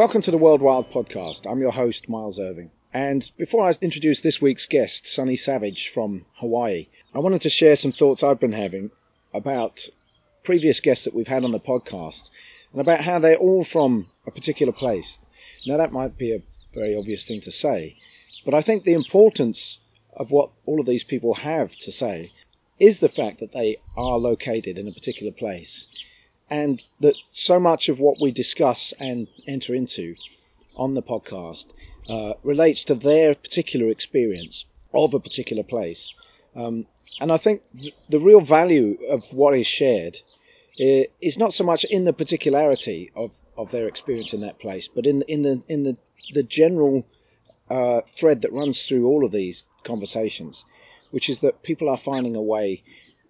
Welcome to the World Wild Podcast. I'm your host, Miles Irving. And before I introduce this week's guest, Sunny Savage from Hawaii, I wanted to share some thoughts I've been having about previous guests that we've had on the podcast and about how they're all from a particular place. Now, that might be a very obvious thing to say, but I think the importance of what all of these people have to say is the fact that they are located in a particular place and that so much of what we discuss and enter into on the podcast uh, relates to their particular experience of a particular place. Um, and I think th- the real value of what is shared is not so much in the particularity of, of their experience in that place, but in in the in the the general uh, thread that runs through all of these conversations, which is that people are finding a way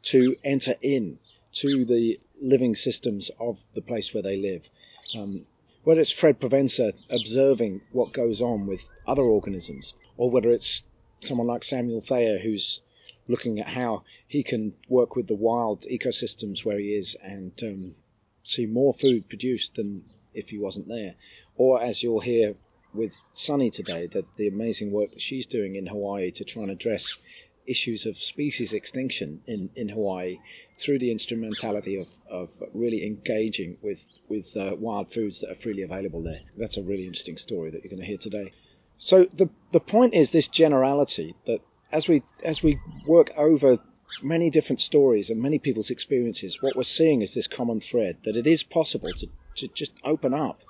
to enter in to the living systems of the place where they live. Um, whether it's Fred Provenza observing what goes on with other organisms, or whether it's someone like Samuel Thayer who's looking at how he can work with the wild ecosystems where he is and um, see more food produced than if he wasn't there. Or as you'll hear with Sunny today, that the amazing work that she's doing in Hawaii to try and address issues of species extinction in, in Hawaii through the instrumentality of, of really engaging with, with uh, wild foods that are freely available there. That's a really interesting story that you're going to hear today. So the, the point is this generality that as we, as we work over many different stories and many people's experiences, what we're seeing is this common thread that it is possible to, to just open up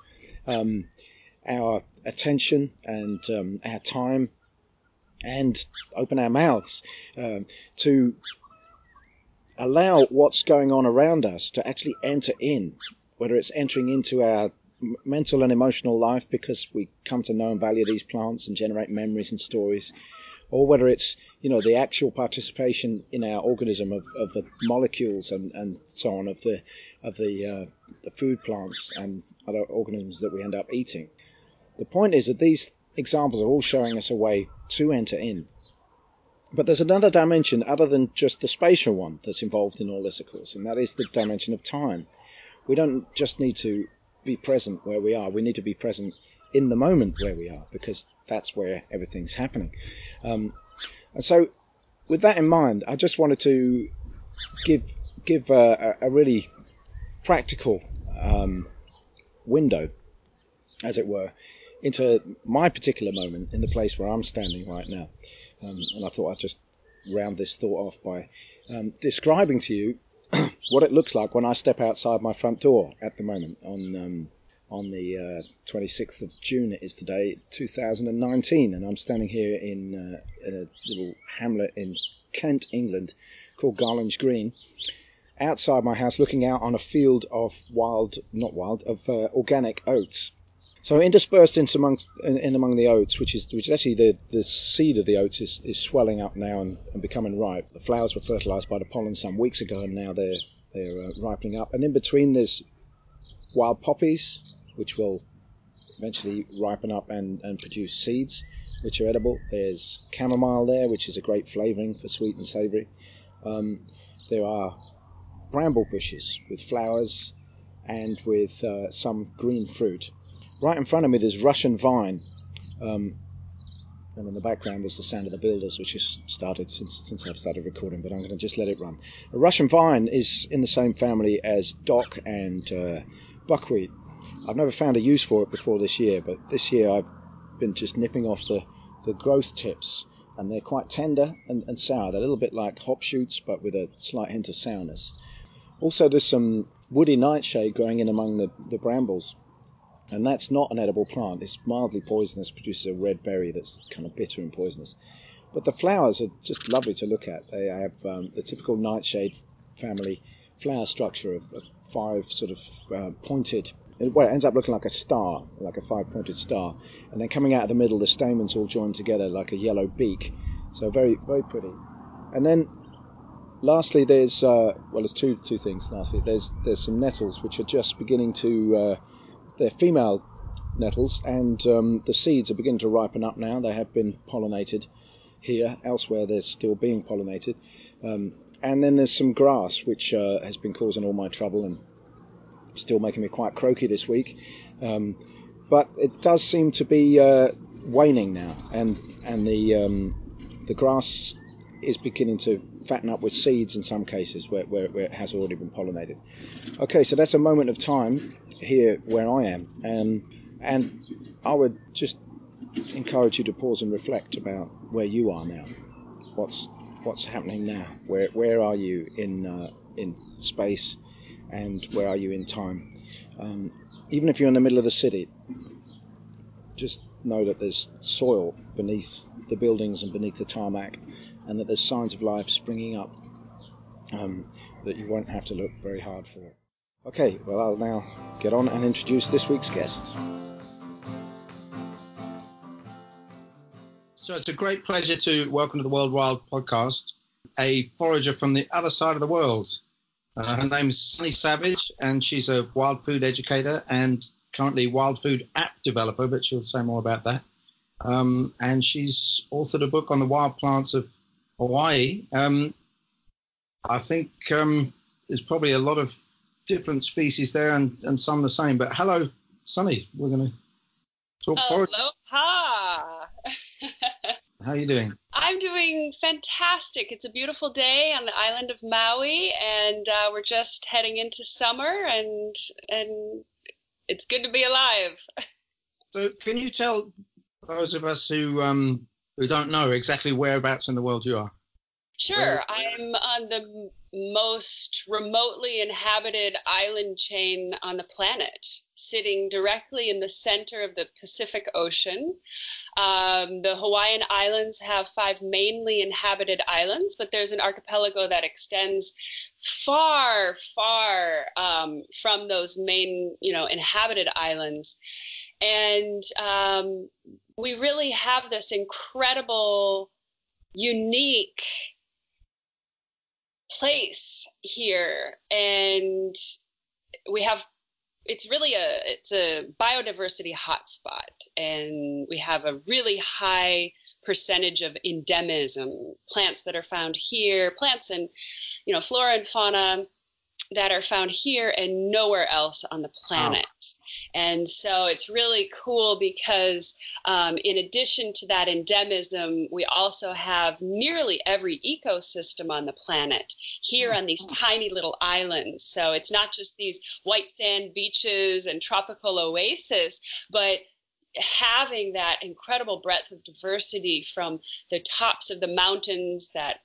um, our attention and um, our time and open our mouths um, to allow what's going on around us to actually enter in, whether it's entering into our mental and emotional life because we come to know and value these plants and generate memories and stories, or whether it's you know the actual participation in our organism of, of the molecules and, and so on of the of the uh, the food plants and other organisms that we end up eating. The point is that these examples are all showing us a way to enter in. But there's another dimension other than just the spatial one that's involved in all this, of course, and that is the dimension of time. We don't just need to be present where we are, we need to be present in the moment where we are, because that's where everything's happening. Um, and so, with that in mind, I just wanted to give give a, a really practical um, window, as it were, into my particular moment in the place where I'm standing right now. Um, and I thought I'd just round this thought off by um, describing to you what it looks like when I step outside my front door at the moment on um, on the uh, 26th of June. It is today, 2019, and I'm standing here in, uh, in a little hamlet in Kent, England, called Garlinge Green. Outside my house, looking out on a field of wild, not wild, of uh, organic oats so interspersed into amongst in, in, among the oats, which is which is actually the, the seed of the oats is, is swelling up now and, and becoming ripe. The flowers were fertilized by the pollen some weeks ago, and now they're they're uh, ripening up. And in between, there's wild poppies, which will eventually ripen up and, and produce seeds, which are edible. There's chamomile there, which is a great flavoring for sweet and savory. Um, there are bramble bushes with flowers and with uh, some green fruit Right in front of me, there's Russian vine. Um, and in the background, there's the sound of the builders, which has started since since I've started recording, but I'm going to just let it run. A Russian vine is in the same family as dock and uh, buckwheat. I've never found a use for it before this year, but this year I've been just nipping off the, the growth tips, and they're quite tender and, and sour. They're a little bit like hop shoots, but with a slight hint of sourness. Also, there's some woody nightshade growing in among the, the brambles, and that's not an edible plant. It's mildly poisonous, produces a red berry that's kind of bitter and poisonous. But the flowers are just lovely to look at. They have um, the typical nightshade family flower structure of, of five sort of uh, pointed. Well, it ends up looking like a star, like a five-pointed star, and then coming out of the middle, the stamens all joined together like a yellow beak. So very, very pretty. And then, lastly, there's uh, well, there's two two things. Lastly, there's there's some nettles which are just beginning to uh, they're female nettles, and um, the seeds are beginning to ripen up now. They have been pollinated here. Elsewhere, they're still being pollinated. Um, and then there's some grass, which uh, has been causing all my trouble and still making me quite croaky this week. Um, but it does seem to be uh, waning now, and and the um, the grass is beginning to fatten up with seeds in some cases where, where, where, it has already been pollinated. Okay, so that's a moment of time here where I am, um, and I would just encourage you to pause and reflect about where you are now. What's what's happening now? Where where are you in uh, in space, and where are you in time? Um, even if you're in the middle of the city, just know that there's soil beneath the buildings and beneath the tarmac, and that there's signs of life springing up um, that you won't have to look very hard for. Okay, well, I'll now get on and introduce this week's guest. So it's a great pleasure to welcome to the World Wild podcast a forager from the other side of the world. Uh, her name is Sunny Savage, and she's a wild food educator and currently wild food app developer, but she'll say more about that. Um, and she's authored a book on the wild plants of Hawaii. Um, I think um, there's probably a lot of different species there and, and some the same. But hello, Sunny. We're going to talk forest. Aloha. How are you doing? I'm doing fantastic. It's a beautiful day on the island of Maui, and uh, we're just heading into summer, and and it's good to be alive. So, can you tell those of us who um, who don't know exactly whereabouts in the world you are? Sure, I'm on the most remotely inhabited island chain on the planet, sitting directly in the center of the Pacific Ocean. Um, the Hawaiian Islands have five mainly inhabited islands, but there's an archipelago that extends far, far um, from those main, you know, inhabited islands. And um, we really have this incredible, unique place here. And we have it's really a it's a biodiversity hotspot and we have a really high percentage of endemism plants that are found here plants and you know flora and fauna that are found here and nowhere else on the planet. And so it's really cool because, um, in addition to that endemism, we also have nearly every ecosystem on the planet here on these tiny little islands. So it's not just these white sand beaches and tropical oases, but having that incredible breadth of diversity from the tops of the mountains that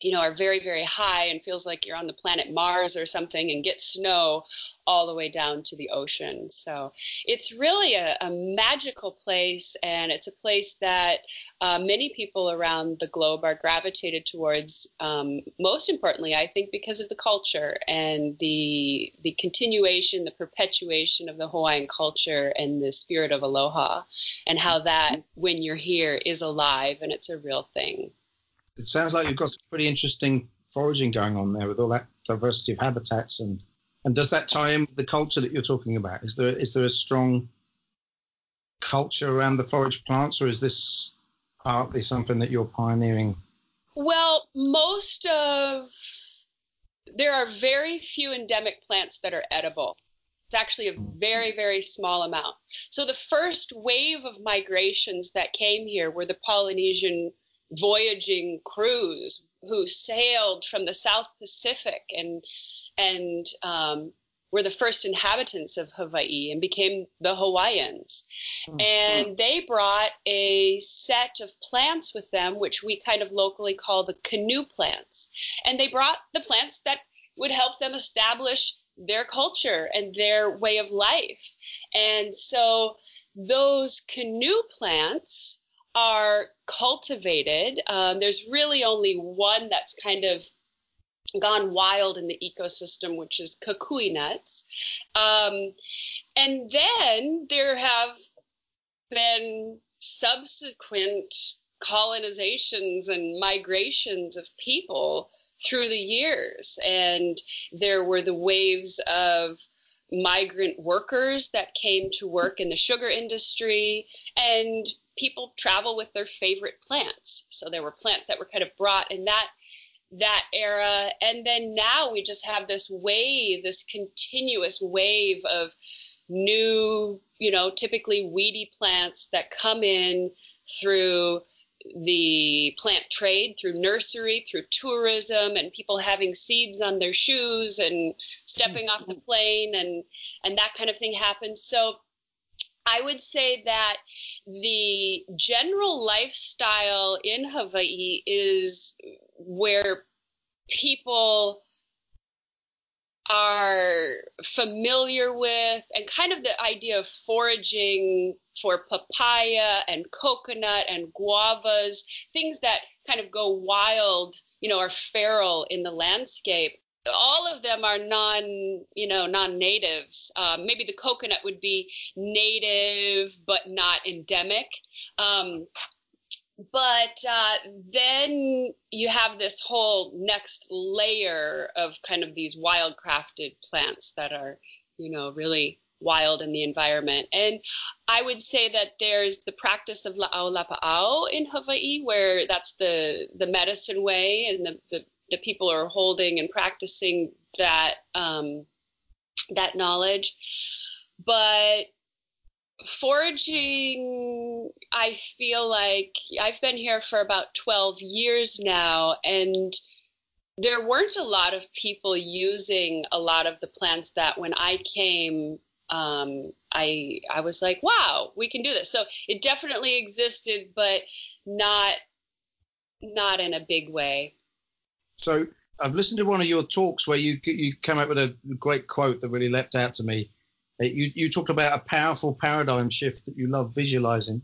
you know, are very, very high and feels like you're on the planet Mars or something and get snow all the way down to the ocean. So it's really a, a magical place, and it's a place that uh, many people around the globe are gravitated towards. Um, most importantly, I think because of the culture and the the continuation, the perpetuation of the Hawaiian culture and the spirit of aloha, and how that when you're here is alive and it's a real thing it sounds like you've got some pretty interesting foraging going on there with all that diversity of habitats and and does that tie in with the culture that you're talking about? Is there is there a strong culture around the forage plants, or is this partly something that you're pioneering? Well, most of there are very few endemic plants that are edible. It's actually a very, very small amount. So the first wave of migrations that came here were the Polynesian voyaging crews who sailed from the South Pacific and and um, were the first inhabitants of Hawaii and became the Hawaiians. Mm-hmm. And they brought a set of plants with them, which we kind of locally call the canoe plants. And they brought the plants that would help them establish their culture and their way of life. And so those canoe plants are cultivated. Um, there's really only one that's kind of gone wild in the ecosystem, which is kukui nuts. Um, and then there have been subsequent colonizations and migrations of people through the years. And there were the waves of migrant workers that came to work in the sugar industry and people travel with their favorite plants. So there were plants that were kind of brought in that that era and then now we just have this wave this continuous wave of new, you know, typically weedy plants that come in through the plant trade through nursery, through tourism, and people having seeds on their shoes and stepping off the mm-hmm. plane, and and that kind of thing happens. So, I would say that the general lifestyle in Hawaii is where people are familiar with and kind of the idea of foraging for papaya and coconut and guavas, things that kind of go wild, you know, are feral in the landscape. All of them are non, you know, non-natives. Um, maybe the coconut would be native but not endemic. Um, but uh, then you have this whole next layer of kind of these wildcrafted plants that are, you know, really wild in the environment. And I would say that there's the practice of la'au lapa'au in Hawaii, where that's the, the medicine way, and the, the, the people are holding and practicing that um, that knowledge. But foraging, I feel like I've been here for about 12 years now, and there weren't a lot of people using a lot of the plants that when I came, um, I I was like, wow, we can do this. So it definitely existed, but not not in a big way. So I've listened to one of your talks where you you came up with a great quote that really leapt out to me uh, you, you talked about a powerful paradigm shift that you love visualizing,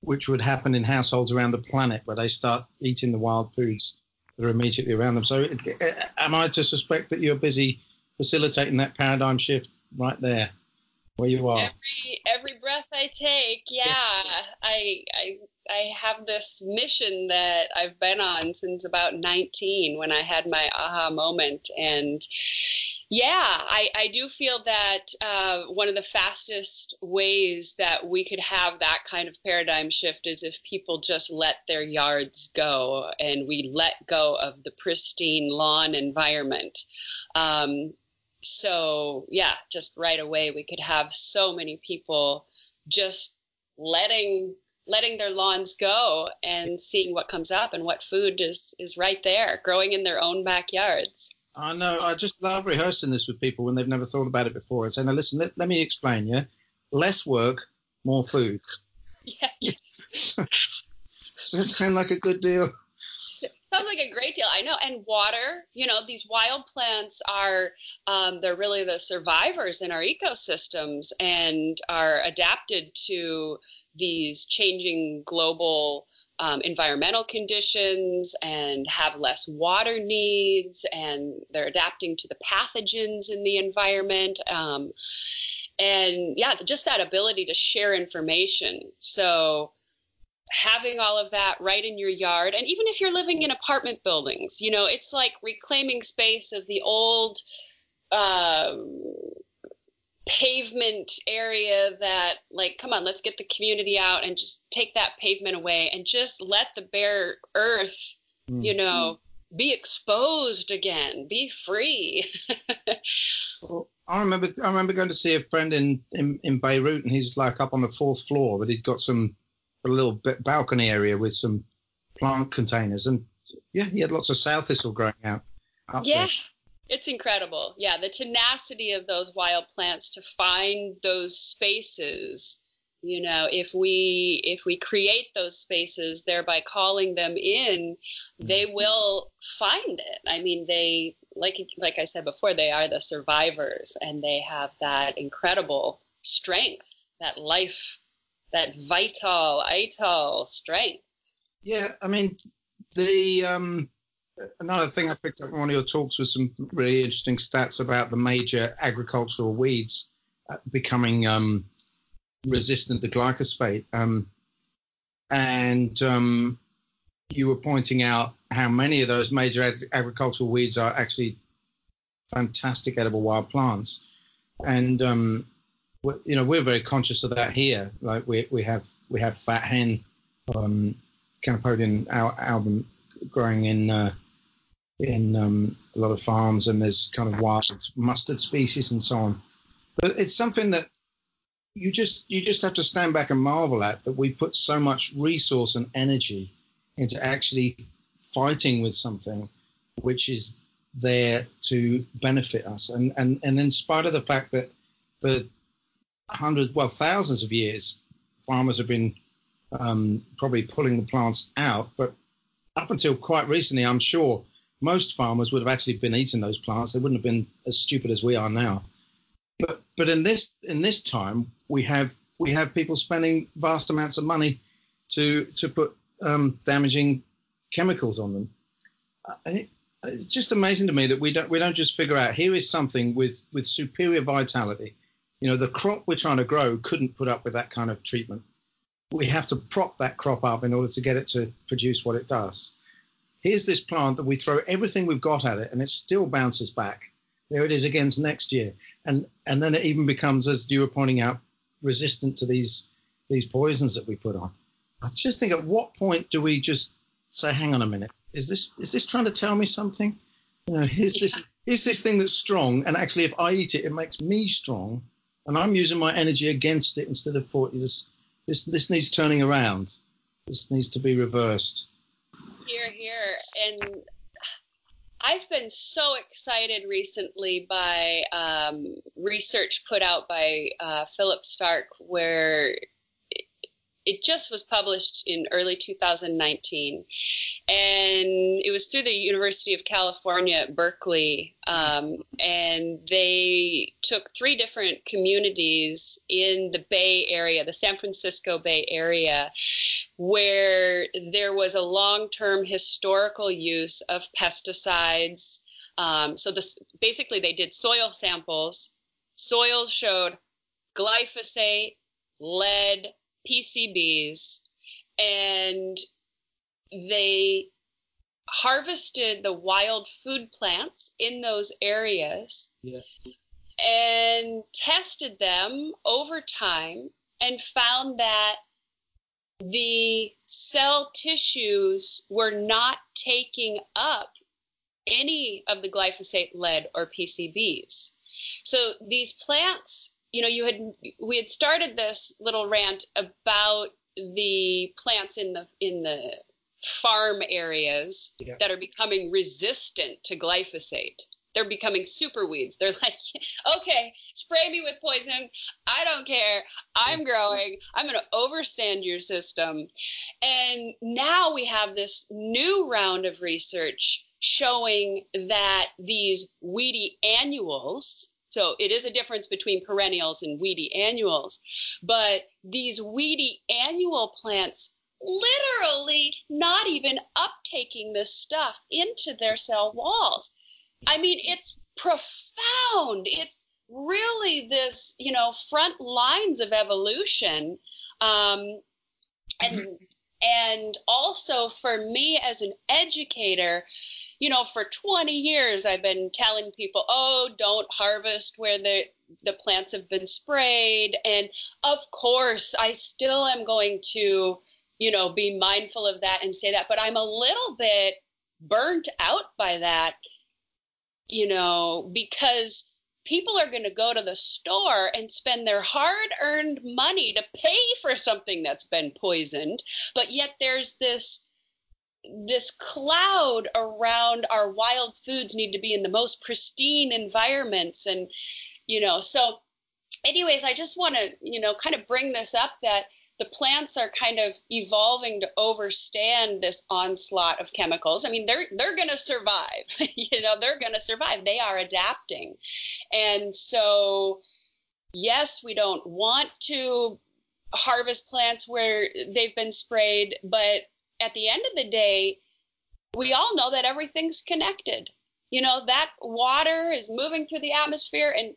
which would happen in households around the planet where they start eating the wild foods that are immediately around them. So, uh, uh, am I to suspect that you're busy facilitating that paradigm shift right there where you are? Every, every breath I take, yeah, yeah. I, I I have this mission that I've been on since about 19 when I had my aha moment. And yeah, I, I do feel that uh, one of the fastest ways that we could have that kind of paradigm shift is if people just let their yards go and we let go of the pristine lawn environment. Um, so, yeah, just right away we could have so many people just letting letting their lawns go and seeing what comes up and what food is is right there growing in their own backyards I know. I just love rehearsing this with people when they've never thought about it before and saying, now listen, let, let me explain, yeah? Less work, more food. Yeah. Yes. Does that sound like a good deal? Sounds like a great deal. I know. And water, you know, these wild plants are, um, they're really the survivors in our ecosystems and are adapted to these changing global um, environmental conditions and have less water needs, and they're adapting to the pathogens in the environment. Um, and yeah, just that ability to share information. So, having all of that right in your yard, and even if you're living in apartment buildings, you know, it's like reclaiming space of the old. Um, pavement area that like come on let's get the community out and just take that pavement away and just let the bare earth mm. you know be exposed again be free well, i remember i remember going to see a friend in, in in beirut and he's like up on the fourth floor but he'd got some a little bit balcony area with some plant containers and yeah he had lots of sow thistle growing out yeah there. It's incredible. Yeah, the tenacity of those wild plants to find those spaces. You know, if we if we create those spaces, thereby calling them in, they mm-hmm. will find it. I mean, they like like I said before, they are the survivors, and they have that incredible strength, that life, that vital, vital strength. Yeah, I mean, the um, another thing I picked up in one of your talks was some really interesting stats about the major agricultural weeds uh, becoming um, resistant to glyphosate. Um, and um, you were pointing out how many of those major ag- agricultural weeds are actually fantastic edible wild plants. And um, you know we're very conscious of that here. Like we we have we have fat hen, um, Chenopodium album growing in uh, in um, a lot of farms, and there's kind of wild mustard species and so on. But it's something that you just you just have to stand back and marvel at that we put so much resource and energy into actually fighting with something which is there to benefit us and and and in spite of the fact that for hundreds well thousands of years farmers have been um, probably pulling the plants out but up until quite recently i'm sure most farmers would have actually been eating those plants they wouldn't have been as stupid as we are now but but in this in this time we have we have people spending vast amounts of money to to put um, damaging chemicals on them. Uh, and it, it's just amazing to me that we don't we don't just figure out here is something with with superior vitality. You know, the crop we're trying to grow couldn't put up with that kind of treatment. We have to prop that crop up in order to get it to produce what it does. Here's this plant that we throw everything we've got at it, and it still bounces back. There it is again next year, and and then it even becomes, as you were pointing out, resistant to these these poisons that we put on. I just think at what point do we just say, hang on a minute, is this is this trying to tell me something? You know, here's this here's this thing that's strong, and actually, if I eat it, it makes me strong, and I'm using my energy against it instead of for this. This this needs turning around. This needs to be reversed. Here, here, and I've been so excited recently by um, research put out by uh, Philip Stark, where it, just was published in early 2019 and it was through the University of California at Berkeley. Um, and they took three different communities in the Bay Area, the San Francisco Bay Area, where there was a long term historical use of pesticides. Um, so, this, basically, they did soil samples. Soils showed glyphosate, lead, PCBs, and they harvested the wild food plants in those areas yeah. and tested them over time and found that the cell tissues were not taking up any of the glyphosate lead or PCBs. So these plants, you know, you had we had started this little rant about the plants in the in the farm areas yeah. that are becoming resistant to glyphosate. They're becoming super weeds. They're like, okay, spray me with poison. I don't care. I'm growing. I'm going to overstand your system. And now we have this new round of research showing that these weedy annuals, so it is a difference between perennials and weedy annuals, but these weedy annual plants literally not even uptaking this stuff into their cell walls. I mean, it's profound. It's really this, you know, front lines of evolution. Um, and and also for me as an educator, you know, for 20 years I've been telling people, "Oh, don't harvest where the the plants have been sprayed." And of course, I still am going to you know, be mindful of that and say that. But I'm a little bit burnt out by that, you know, because people are going to go to the store and spend their hard earned money to pay for something that's been poisoned. But yet there's this this cloud around our wild foods need to be in the most pristine environments and you know so anyways i just want to you know kind of bring this up that the plants are kind of evolving to overstand this onslaught of chemicals. I mean, they're they're going to survive. you know, they're going to survive. They are adapting. And so yes, we don't want to harvest plants where they've been sprayed, but at the end of the day, we all know that everything's connected. You know, that water is moving through the atmosphere and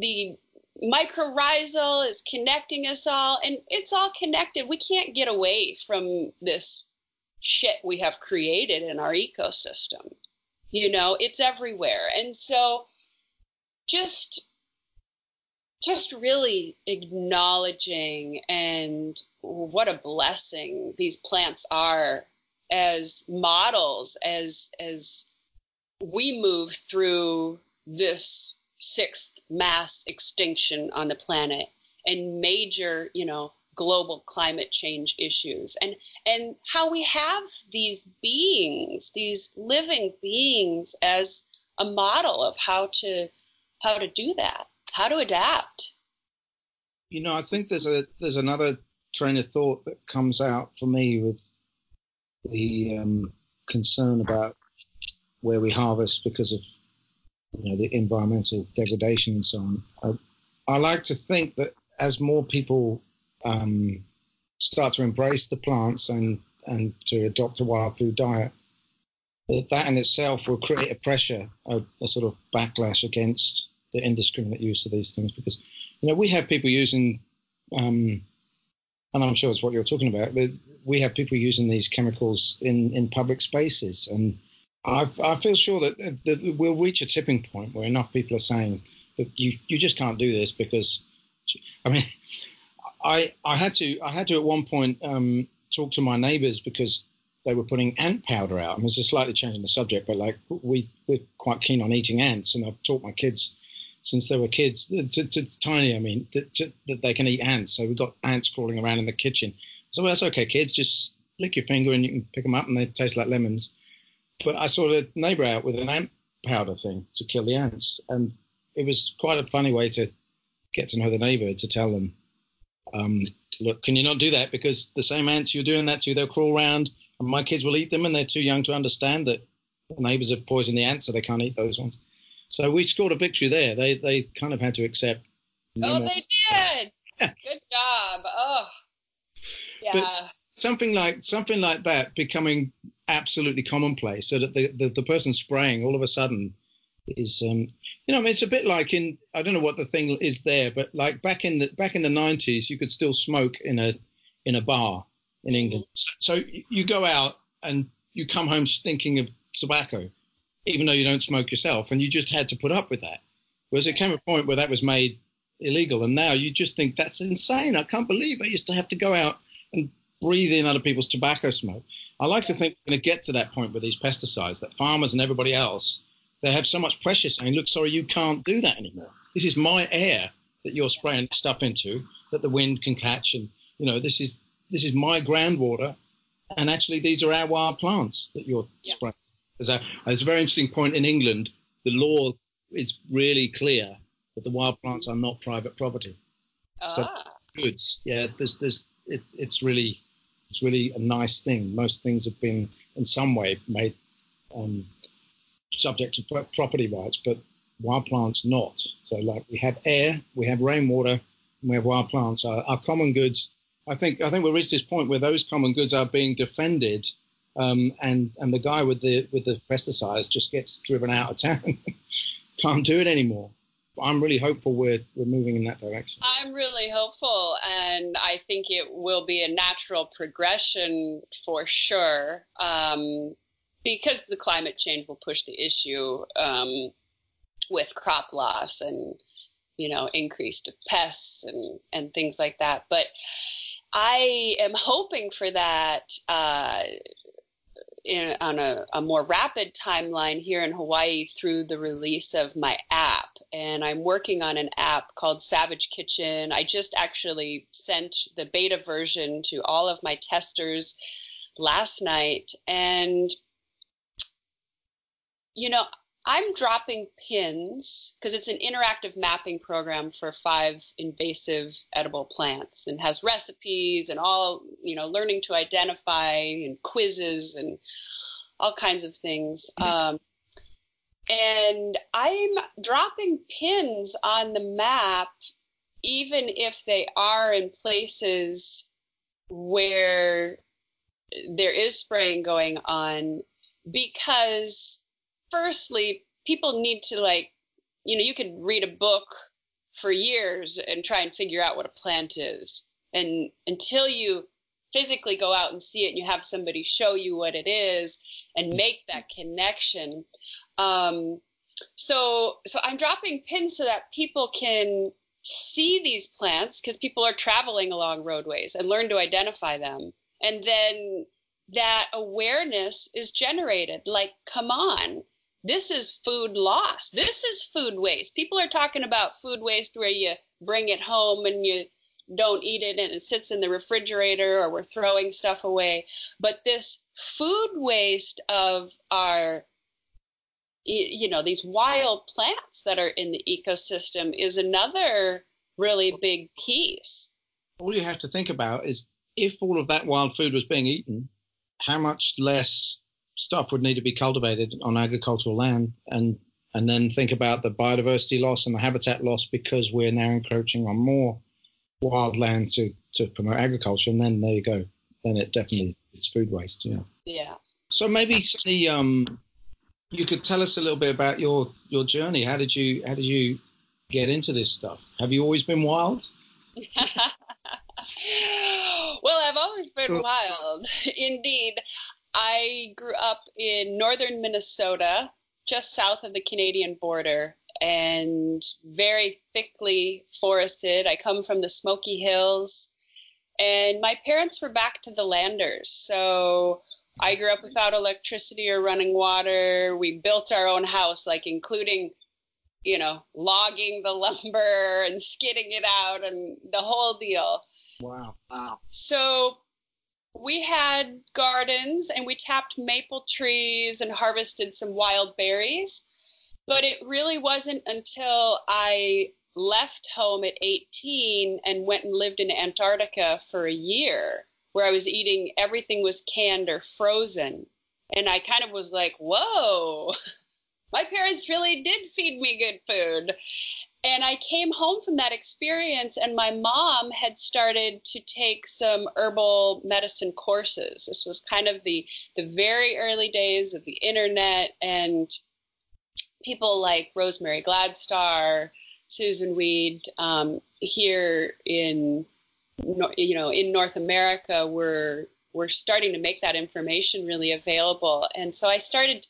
the mycorrhizal is connecting us all, and it's all connected. We can't get away from this shit we have created in our ecosystem. You know, it's everywhere. And so just just really acknowledging and what a blessing these plants are as models as as we move through this sixth mass extinction on the planet and major, you know, global climate change issues. And and how we have these beings these living beings as a model of how to how to do that how to adapt. You know i think there's a there's another train of thought that comes out for me with the um, concern about where we harvest because of you know the environmental degradation and so on I, I like to think that as more people um, start to embrace the plants and and to adopt a wild food diet, that, that in itself will create a pressure, a, a, sort of backlash against the indiscriminate use of these things. Because you know we have people using, um, and I'm sure it's what you're talking about. We have people using these chemicals in in public spaces, and I, I feel sure that, that we'll reach a tipping point where enough people are saying that you you just can't do this because, I mean. I, I had to I had to at one point um, talk to my neighbours because they were putting ant powder out. I mean, it's just slightly changing the subject, but like we we're quite keen on eating ants, and I've taught my kids since they were kids, to, to, to tiny, I mean, that they can eat ants. So we've got ants crawling around in the kitchen. So well, that's okay, kids. Just lick your finger and you can pick them up, and they taste like lemons. But I saw a neighbour out with an ant powder thing to kill the ants, and it was quite a funny way to get to know the neighbour to tell them um, look, can you not do that? Because the same ants you're doing that to, they'll crawl around and my kids will eat them and they're too young to understand that neighbors have poisoned the ants, so they can't eat those ones. So we scored a victory there. They they kind of had to accept. No oh, they did. Good job. Oh, yeah. But something like something like that becoming absolutely commonplace, so that the, the, the person spraying all of a sudden is um, you know, I mean, it's a bit like in I don't know what the thing is there, but like back in the back in the nineties, you could still smoke in a in a bar in England. So you go out and you come home stinking of tobacco, even though you don't smoke yourself, and you just had to put up with that. Whereas it came a point where that was made illegal, and now you just think that's insane. I can't believe I used to have to go out and breathe in other people's tobacco smoke. I like to think we're going to get to that point with these pesticides that farmers and everybody else they have so much pressure saying, look, sorry, you can't do that anymore. This is my air that you're spraying stuff into that the wind can catch. And, you know, this is, this is my groundwater. And actually, these are our wild plants that you're yeah. spraying. There's a, there's a very interesting point in England. The law is really clear that the wild plants are not private property. Ah. So goods, yeah, there's, there's, it, it's really, it's really a nice thing. Most things have been in some way made um, subject to property rights, but wild plants not. So, like we have air, we have rainwater, and we have wild plants. Our, our common goods. I think I think we've reached this point where those common goods are being defended, um, and and the guy with the with the pesticides just gets driven out of town. Can't do it anymore. I'm really hopeful we're we're moving in that direction. I'm really hopeful, and I think it will be a natural progression for sure. Um, because the climate change will push the issue um, with crop loss and you know increased pests and and things like that but i am hoping for that uh, in, on a, a, more rapid timeline here in hawaii through the release of my app. And i'm working on an app called savage kitchen. I just actually sent the beta version to all of my testers last night. And you know, I'm dropping pins because it's an interactive mapping program for five invasive edible plants and has recipes and all, you know, learning to identify and quizzes and all kinds of things. Mm-hmm. Um, and I'm dropping pins on the map, even if they are in places where there is spraying going on, because firstly, people need to like, you know, you could read a book for years and try and figure out what a plant is. And until you physically go out and see it and you have somebody show you what it is and make that connection. Um, so, so I'm dropping pins so that people can see these plants because people are traveling along roadways and learn to identify them. And then that awareness is generated. Like, come on, this is food loss. This is food waste. People are talking about food waste where you bring it home and you don't eat it and it sits in the refrigerator or we're throwing stuff away. But this food waste of our you know these wild plants that are in the ecosystem is another really big piece all you have to think about is if all of that wild food was being eaten how much less stuff would need to be cultivated on agricultural land and and then think about the biodiversity loss and the habitat loss because we're now encroaching on more wild land to, to promote agriculture. And then there you go. Then it definitely it's food waste yeah. Yeah. So maybe Sunny, um you could tell us a little bit about your your journey. How did you how did you get into this stuff? Have you always been wild? Well i've always been wild indeed I grew up in northern Minnesota, just south of the Canadian border, and very thickly forested. I come from the Smoky Hills, and my parents were back to the landers. So I grew up without electricity or running water. We built our own house, like including, you know, logging the lumber and skidding it out and the whole deal. Wow. Wow. So we had gardens and we tapped maple trees and harvested some wild berries. But it really wasn't until I left home at 18 and went and lived in Antarctica for a year where I was eating everything was canned or frozen. And I kind of was like, whoa, my parents really did feed me good food. And I came home from that experience, and my mom had started to take some herbal medicine courses. This was kind of the, the very early days of the internet, and people like Rosemary Gladstar, Susun Weed um, here in you know in North America were were starting to make that information really available. And so I started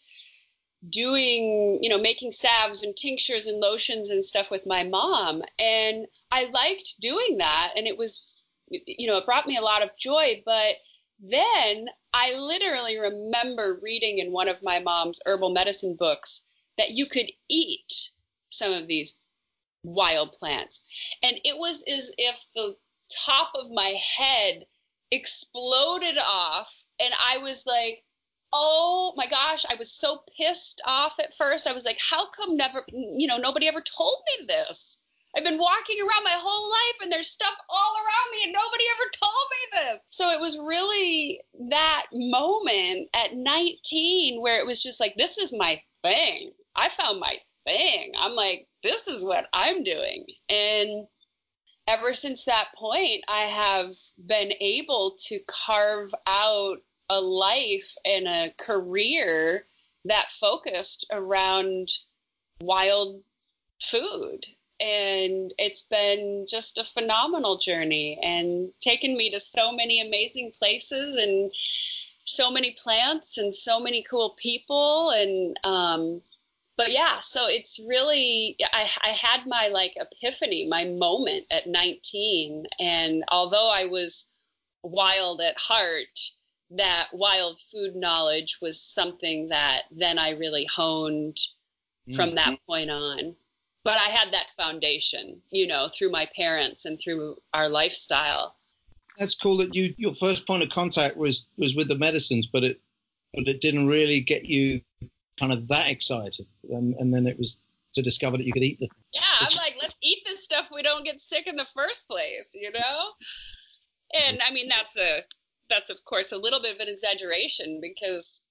doing, you know, making salves and tinctures and lotions and stuff with my mom. And I liked doing that. And it was, you know, it brought me a lot of joy. But then I literally remember reading in one of my mom's herbal medicine books that you could eat some of these wild plants. And it was as if the top of my head exploded off. And I was like, oh my gosh, I was so pissed off at first. I was like, how come never, you know, nobody ever told me this? I've been walking around my whole life and there's stuff all around me and nobody ever told me this. So it was really that moment at 19 where it was just like, this is my thing. I found my thing. I'm like, this is what I'm doing. And ever since that point, I have been able to carve out a life and a career that focused around wild food. And it's been just a phenomenal journey and taken me to so many amazing places and so many plants and so many cool people. And um, but yeah so it's really I, I had my like epiphany my moment at 19 and although i was wild at heart that wild food knowledge was something that then I really honed from mm-hmm. that point on. But I had that foundation, you know, through my parents and through our lifestyle. That's cool that you your first point of contact was was with the medicines, but it but it didn't really get you kind of that excited, and, and then it was to discover that you could eat them. Yeah, I'm like, let's eat this stuff. We don't get sick in the first place, you know. And I mean, that's a that's of course a little bit of an exaggeration because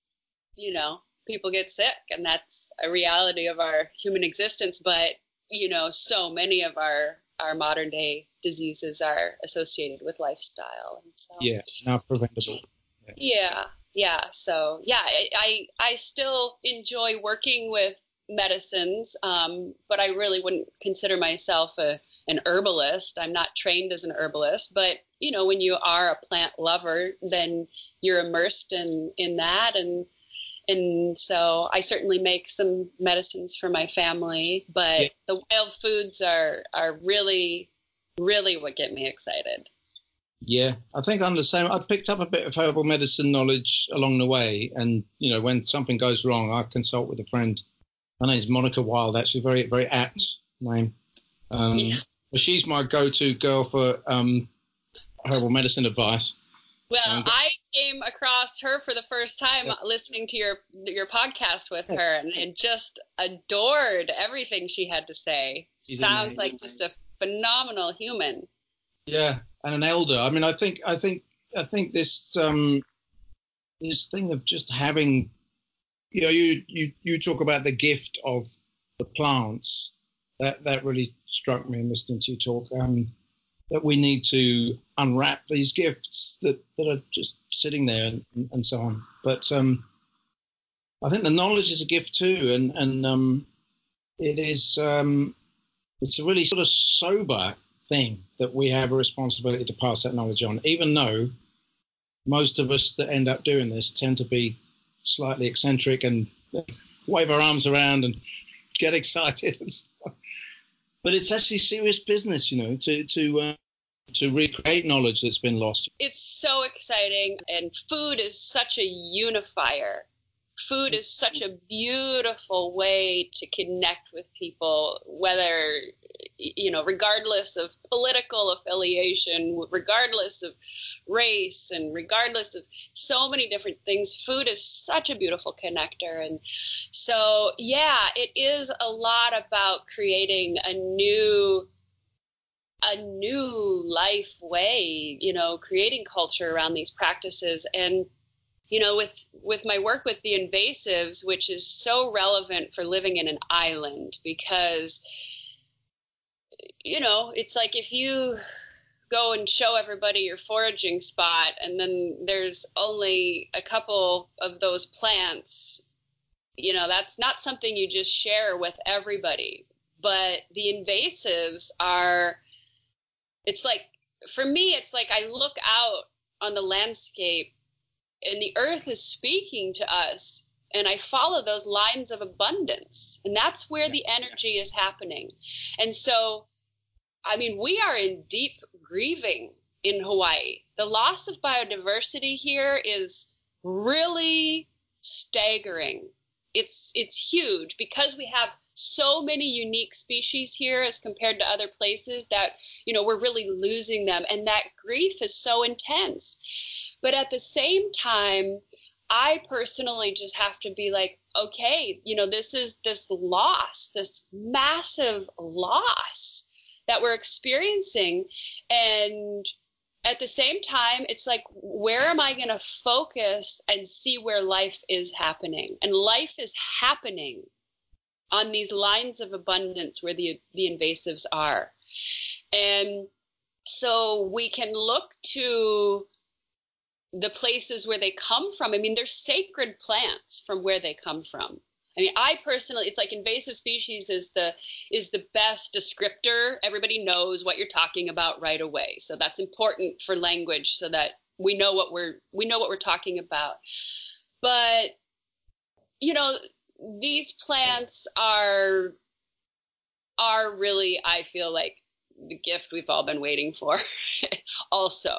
you know people get sick and that's a reality of our human existence but you know so many of our our modern day diseases are associated with lifestyle and so yeah not preventable yeah yeah, yeah. so yeah I, I, I still enjoy working with medicines um, but i really wouldn't consider myself a an herbalist i'm not trained as an herbalist but you know, when you are a plant lover, then you're immersed in in that and and so I certainly make some medicines for my family, but yeah. the wild foods are are really really what get me excited. Yeah, I think I'm the same. I picked up a bit of herbal medicine knowledge along the way, and you know, when something goes wrong, I consult with a friend. Her name's Monica Wilde, actually, very very apt name. Um, yeah. She's my go-to girl for um, herbal medicine advice. Well, I came across her for the first time listening to your your podcast with her, and, and just adored everything she had to say. She's Sounds amazing. like just a phenomenal human. Yeah, and an elder. I mean, I think, I think, I think this um, this thing of just having, you know, you you you talk about the gift of the plants. That that really struck me in listening to you talk. Um, that we need to unwrap these gifts that, that are just sitting there and, and so on. But um, I think the knowledge is a gift too, and and um, it is um, it's a really sort of sober thing that we have a responsibility to pass that knowledge on, even though most of us that end up doing this tend to be slightly eccentric and wave our arms around and get excited and stuff. But it's actually serious business, you know, to to uh, to recreate knowledge that's been lost. It's so exciting, and food is such a unifier. Food is such a beautiful way to connect with people, whether, you know, regardless of political affiliation, regardless of race, and regardless of so many different things. Food is such a beautiful connector. And so, yeah, it is a lot about creating a new a new life way you know creating culture around these practices. And you know with with my work with the invasives which is so relevant for living in an island because you know it's like if you go and show everybody your foraging spot and then there's only a couple of those plants you know that's not something you just share with everybody. But the invasives are it's like for me it's like i look out on the landscape and the earth is speaking to us and i follow those lines of abundance. And that's where the energy is happening. And so i mean we are in deep grieving in hawaii. The loss of biodiversity here is really staggering. It's it's huge because we have so many unique species here as compared to other places that you know we're really losing them and that grief is so intense but at the same time i personally just have to be like okay you know this is this loss this massive loss that we're experiencing and at the same time, it's like, where am I going to focus and see where life is happening? And life is happening on these lines of abundance where the, the invasives are. And so we can look to the places where they come from. I mean, they're sacred plants from where they come from. I mean, I personally, it's like invasive species is the is the best descriptor. Everybody knows what you're talking about right away, so that's important for language, so that we know what we're we know what we're talking about. But you know, these plants are are really, I feel like, the gift we've all been waiting for. also,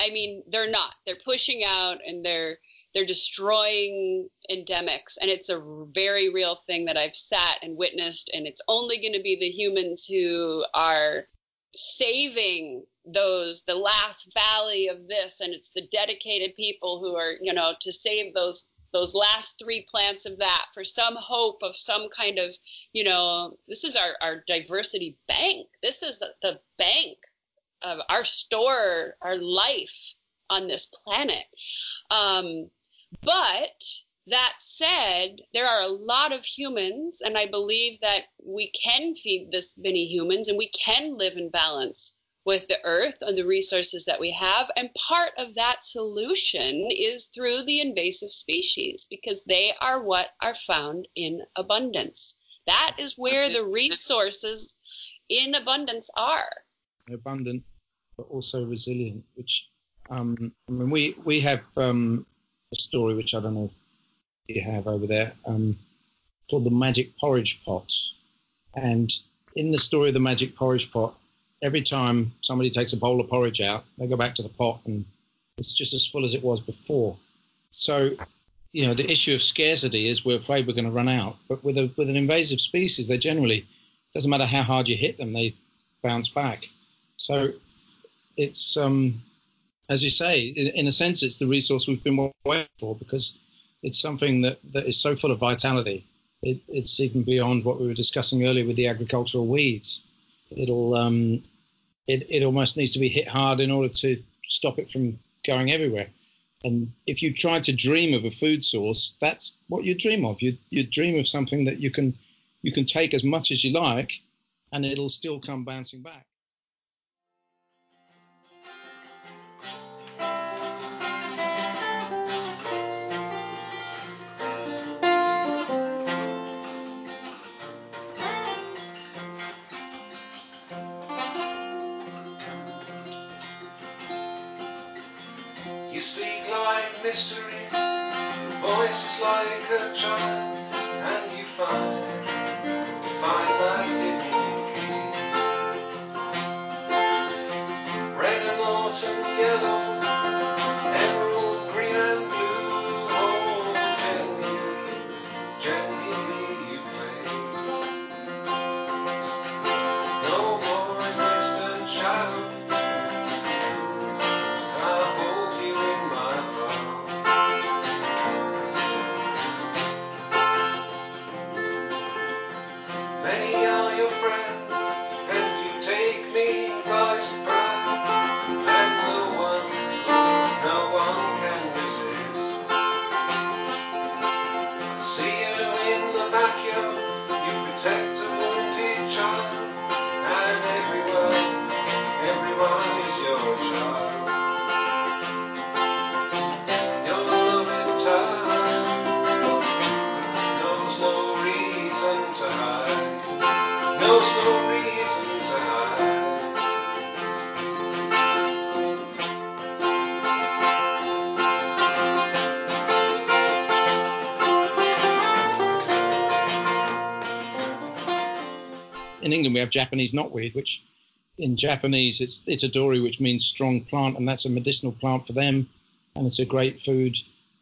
I mean, they're not. They're pushing out, and they're they're destroying endemics and it's a very real thing that i've sat and witnessed and it's only going to be the humans who are saving those the last valley of this and it's the dedicated people who are you know to save those those last three plants of that for some hope of some kind of you know this is our, our diversity bank. This is the, the bank of our store our life on this planet. Um, but that said, there are a lot of humans, and I believe that we can feed this many humans and we can live in balance with the earth and the resources that we have. And part of that solution is through the invasive species because they are what are found in abundance. That is where the resources in abundance are. Abundant, but also resilient. Which um, I mean, we we have um, a story which I don't know if you have over there um, called the Magic Porridge Pot, and in the story of the Magic Porridge Pot, every time somebody takes a bowl of porridge out, they go back to the pot and it's just as full as it was before. So, you know, the issue of scarcity is we're afraid we're going to run out. But with a with an invasive species, they generally doesn't matter how hard you hit them, they bounce back. So it's um, as you say, in, in, a sense, it's the resource we've been waiting for because it's something that, that is so full of vitality. It, it's even beyond what we were discussing earlier with the agricultural weeds. It'll um, it, it almost needs to be hit hard in order to stop it from going everywhere. And if you try to dream of a food source, that's what you dream of. You you dream of something that you can you can take as much as you like, and it'll still come bouncing back. Mystery. Your voice is like a child, and you find, you find that hidden key. Red and autumn yellow, have Japanese knotweed, which in Japanese it's itadori, which means strong plant, and that's a medicinal plant for them, and it's a great food,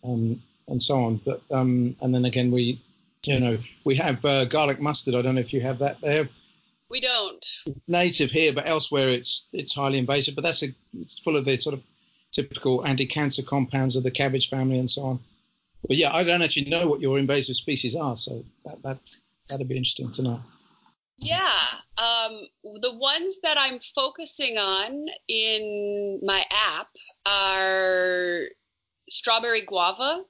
um, and so on. But um, and then again we, you know, we have uh, garlic mustard. I don't know if you have that there. We don't. Native here, but elsewhere it's it's highly invasive. But that's a it's full of the sort of typical anti-cancer compounds of the cabbage family and so on. But yeah, I don't actually know what your invasive species are, so that that that'd be interesting to know. Yeah, um, the ones that I'm focusing on in my app are strawberry guava.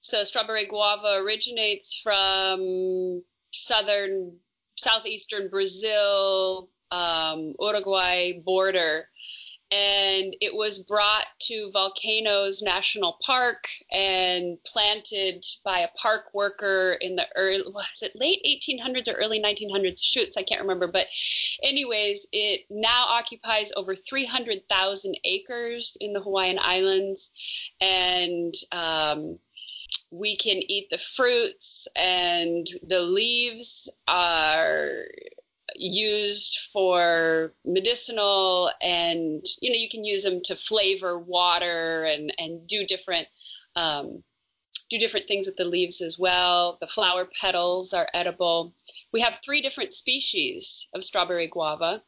So, strawberry guava originates from southern, southeastern Brazil, um, Uruguay border. And it was brought to Volcanoes National Park and planted by a park worker in the early, was it late 1800s or early 1900s? Shoots, I can't remember. But, anyways, it now occupies over 300,000 acres in the Hawaiian Islands. And um, we can eat the fruits, and the leaves are used for medicinal and you know you can use them to flavor water and and do different um, do different things with the leaves as well. The flower petals are edible. We have three different species of strawberry guava.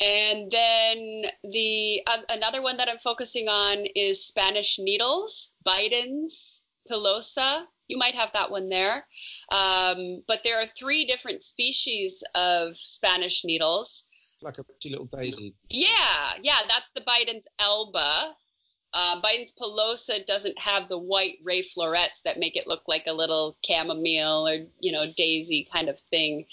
And then the uh, another one that i'm focusing on is spanish needles bidens pilosa you might have that one there. Um, but there are three different species of Spanish needles. Like a pretty little daisy. Yeah, yeah, that's the Bidens alba. Uh, Bidens pilosa doesn't have the white ray florets that make it look like a little chamomile or you know daisy kind of thing.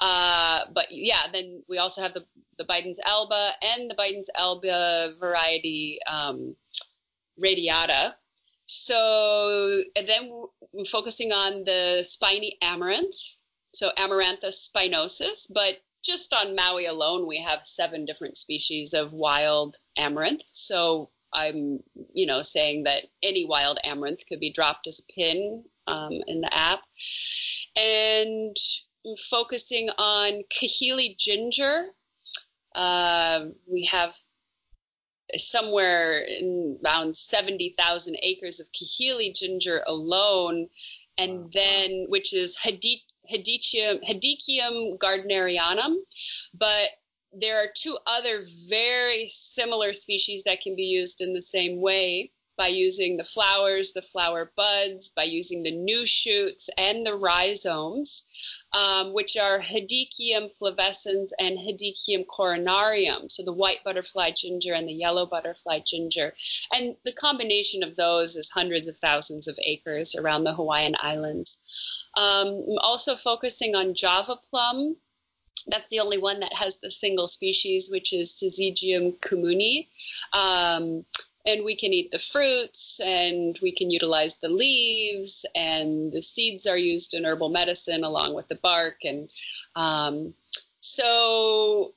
Uh, but yeah, then we also have the the Bidens alba and the Bidens alba variety um, radiata. So and then we're focusing on the spiny amaranth, so Amaranthus spinosus, but just on Maui alone, we have seven different species of wild amaranth. So I'm, you know, saying that any wild amaranth could be dropped as a pin um, in the app. And focusing on kahili ginger. Uh, we have somewhere in around 70,000 acres of kahili ginger alone, and then which is Hadicium, Hedychium gardnerianum. But there are two other very similar species that can be used in the same way by using the flowers, the flower buds, by using the new shoots and the rhizomes, um, which are Hedychium flavescens and Hedychium coronarium, so the white butterfly ginger and the yellow butterfly ginger. And the combination of those is hundreds of thousands of acres around the Hawaiian Islands. Um, I'm also focusing on Java plum. That's the only one that has the single species, which is Syzygium cumini. Um, and we can eat the fruits and we can utilize the leaves and the seeds are used in herbal medicine along with the bark and um, so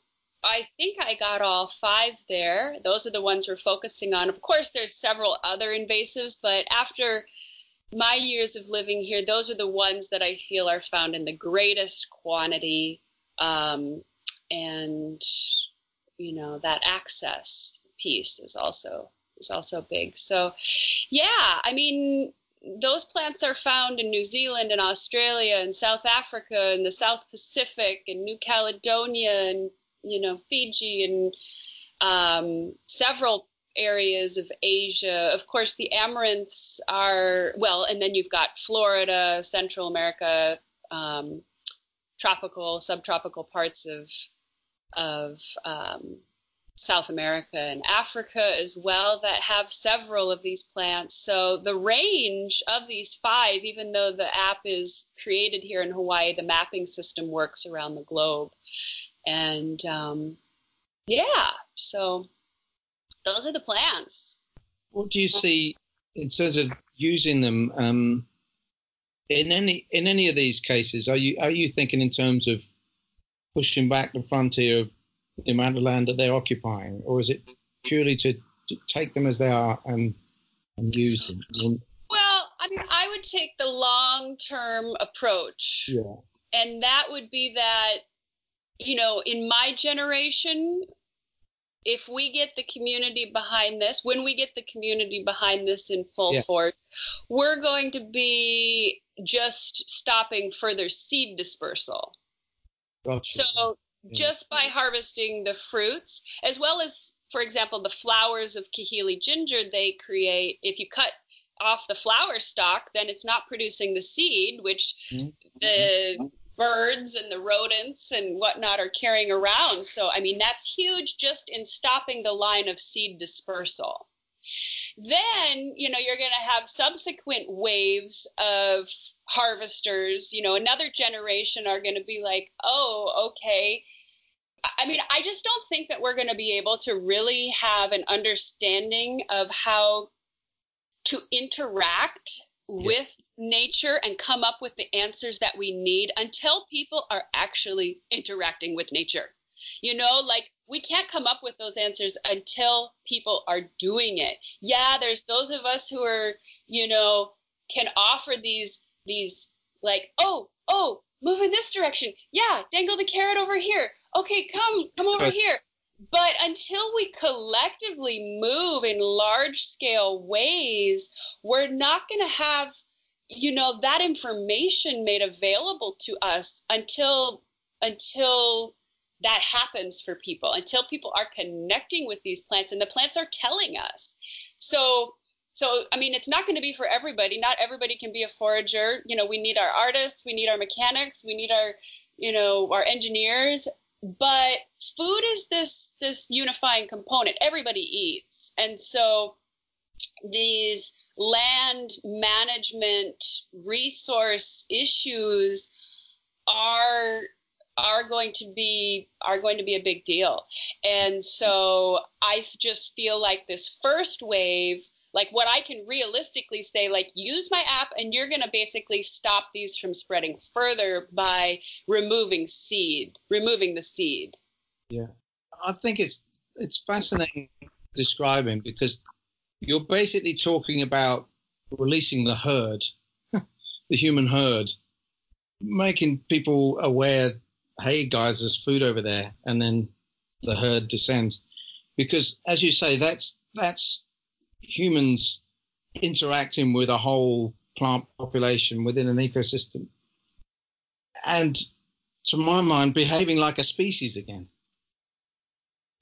i think i got all five there. Those are the ones we're focusing on. Of course there's several other invasives but after my years of living here those are the ones that i feel are found in the greatest quantity um, and you know that access piece is also is also big. So, yeah, I mean, those plants are found in New Zealand and Australia and South Africa and the South Pacific and New Caledonia and you know Fiji and um, several areas of Asia. Of course, the amaranths are well, and then you've got Florida, Central America, um, tropical, subtropical parts of of um, South America and Africa as well that have several of these plants. So the range of these five, even though the app is created here in Hawaii, the mapping system works around the globe. And um, yeah, so those are the plants. What do you see in terms of using them um, in any in any of these cases? Are you are you thinking in terms of pushing back the frontier of the amount of land that they're occupying, or is it purely to, to take them as they are and and use them? Well, I mean, I would take the long term approach, yeah, and that would be that you know, in my generation, if we get the community behind this, when we get the community behind this in full Yeah. force, we're going to be just stopping further seed dispersal. gotcha. So. Just by harvesting the fruits, as well as, for example, the flowers of Kahili ginger, they create, if you cut off the flower stalk, then it's not producing the seed, which Mhm. the birds and the rodents and whatnot are carrying around. So, I mean, that's huge just in stopping the line of seed dispersal. Then, you know, you're going to have subsequent waves of harvesters. You know, another generation are going to be like, oh, okay. I- mean, I just don't think that we're going to be able to really have an understanding of how to interact with nature and come up with the answers that we need until people are actually interacting with nature. You know, like we can't come up with those answers until people are doing it. Yeah, there's those of us who are, you know, can offer these these like, oh, oh, move in this direction. Yeah, dangle the carrot over here. Okay, come, come over here. But until we collectively move in large scale ways, we're not going to have, you know, that information made available to us until until that happens for people, until people are connecting with these plants and the plants are telling us. So so I mean it's not going to be for everybody. Not everybody can be a forager. You know, we need our artists, we need our mechanics, we need our, you know, our engineers, but food is this this unifying component. Everybody eats. And so these land management resource issues are are going to be are going to be a big deal. And so i just feel like this first wave like what i can realistically say like use my app and you're going to basically stop these from spreading further by removing seed removing the seed Yeah. I think it's it's fascinating describing because you're basically talking about releasing the herd, the human herd, making people aware, hey guys, there's food over there, and then the herd descends. Because as you say, that's that's humans interacting with a whole plant population within an ecosystem. And to my mind, behaving like a species again